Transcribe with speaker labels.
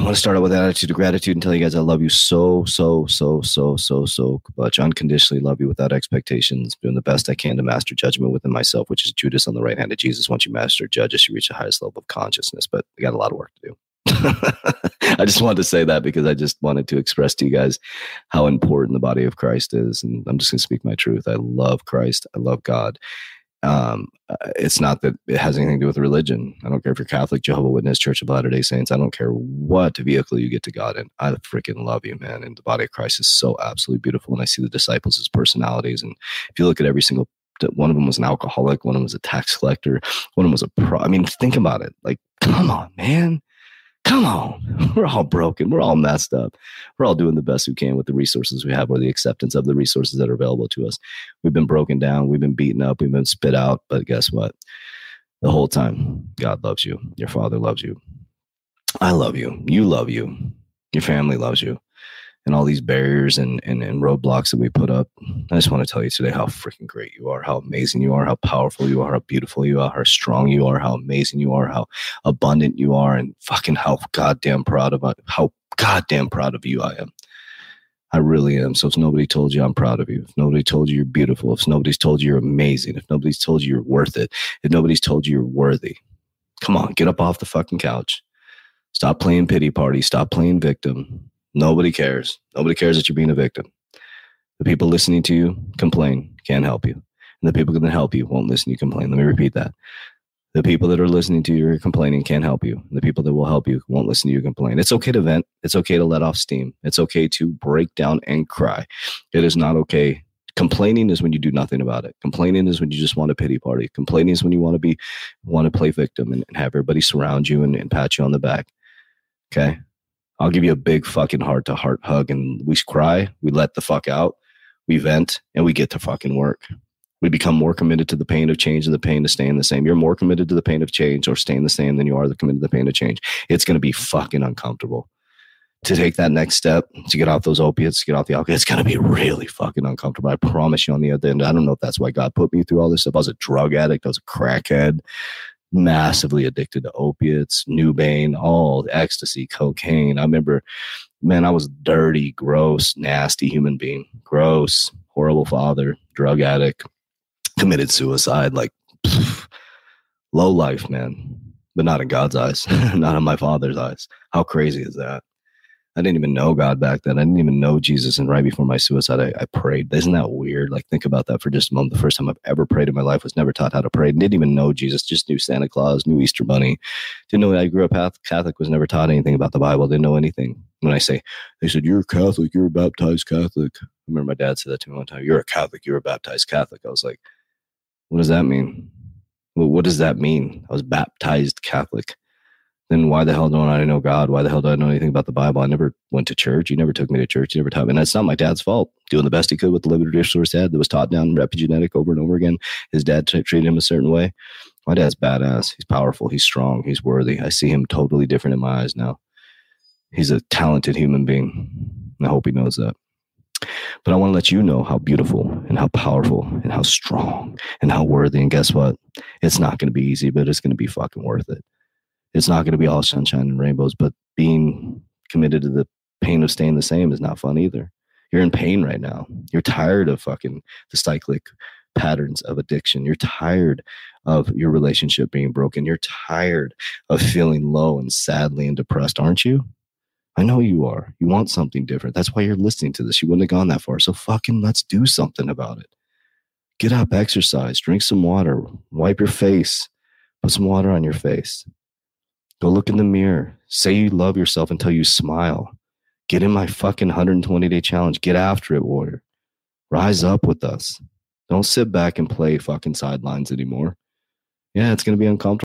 Speaker 1: I want to start out with an attitude of gratitude and tell you guys I love you so, so, so, so, so, so much. Unconditionally love you without expectations, doing the best I can to master judgment within myself, which is Judas on the right hand of Jesus. Once you master judges, you reach the highest level of consciousness, but we got a lot of work to do. I just wanted to say that because I just wanted to express to you guys how important the body of Christ is. And I'm just going to speak my truth. I love Christ. I love God um, uh, it's not that it has anything to do with religion. I don't care if you're Catholic, Jehovah Witness, Church of Latter Day Saints. I don't care what vehicle you get to God in. I freaking love you, man. And the body of Christ is so absolutely beautiful. And I see the disciples as personalities. And if you look at every single one of them was an alcoholic, one of them was a tax collector, one of them was a pro. I mean, think about it. Like, come on, man. Come on. We're all broken. We're all messed up. We're all doing the best we can with the resources we have or the acceptance of the resources that are available to us. We've been broken down. We've been beaten up. We've been spit out. But guess what? The whole time, God loves you. Your father loves you. I love you. You love you. Your family loves you and all these barriers and, and, and roadblocks that we put up. I just want to tell you today how freaking great you are, how amazing you are, how powerful you are, how beautiful you are, how strong you are, how amazing you are, how abundant you are, and fucking how goddamn proud of how goddamn proud of you I am. I really am. So if nobody told you I'm proud of you, if nobody told you you're beautiful, if nobody's told you you're amazing, if nobody's told you you're worth it, if nobody's told you you're worthy, come on, get up off the fucking couch. Stop playing pity party. Stop playing victim Nobody cares. Nobody cares that you're being a victim. The people listening to you complain, can't help you. And the people that can help you won't listen to you complain. Let me repeat that. The people that are listening to you complaining can't help you. The people that will help you won't listen to you complain. It's okay to vent. It's okay to let off steam. It's okay to break down and cry. It is not okay. Complaining is when you do nothing about it. Complaining is when you just want a pity party. Complaining is when you want to be want to play victim and, and have everybody surround you and, and pat you on the back. Okay. I'll give you a big fucking heart to heart hug and we cry, we let the fuck out, we vent, and we get to fucking work. We become more committed to the pain of change and the pain of staying the same. You're more committed to the pain of change or staying the same than you are the committed to the pain of change. It's going to be fucking uncomfortable to take that next step to get off those opiates, to get off the alcohol. It's going to be really fucking uncomfortable. I promise you on the other end. I don't know if that's why God put me through all this stuff. I was a drug addict. I was a crackhead massively addicted to opiates, Nubain, all ecstasy, cocaine. I remember, man, I was dirty, gross, nasty human being, gross, horrible father, drug addict, committed suicide, like pff, low life, man. But not in God's eyes, not in my father's eyes. How crazy is that? I didn't even know God back then. I didn't even know Jesus. And right before my suicide, I, I, prayed. Isn't that weird? Like, think about that for just a moment. The first time I've ever prayed in my life was never taught how to pray. Didn't even know Jesus. Just knew Santa Claus, knew Easter Bunny. Didn't know I grew up Catholic. Was never taught anything about the Bible. Didn't know anything. When I say, they said, "You're Catholic. You're a baptized Catholic." I remember my dad said that to me one time. You're a Catholic. You're a baptized Catholic. I was like, "What does that mean?" Well, what does that mean? I was baptized Catholic then why the hell don't I know God? Why the hell do I know anything about the Bible? I never went to church. He never took me to church. He never taught me. And that's not my dad's fault. Doing the best he could with the limited resource he had that was taught down and epigenetic over and over again. His dad t- treated him a certain way. My dad's badass. He's powerful. He's strong. He's worthy. I see him totally different in my eyes now. He's a talented human being. I hope he knows that. But I want to let you know how beautiful and how powerful and how strong and how worthy. And guess what? It's not going to be easy, but it's going to be fucking worth it it's not going to be all sunshine and rainbows, but being committed to the pain of staying the same is not fun either. You're in pain right now. You're tired of fucking the cyclic patterns of addiction. You're tired of your relationship being broken. You're tired of feeling low and sadly and depressed, aren't you? I know you are. You want something different. That's why you're listening to this. You wouldn't have gone that far. So fucking let's do something about it. Get up, exercise, drink some water, wipe your face, Put some water on your face. Go look in the mirror. Say you love yourself until you smile. Get in my fucking 120 day challenge. Get after it, warrior. Rise up with us. Don't sit back and play fucking sidelines anymore. Yeah, it's going to be uncomfortable.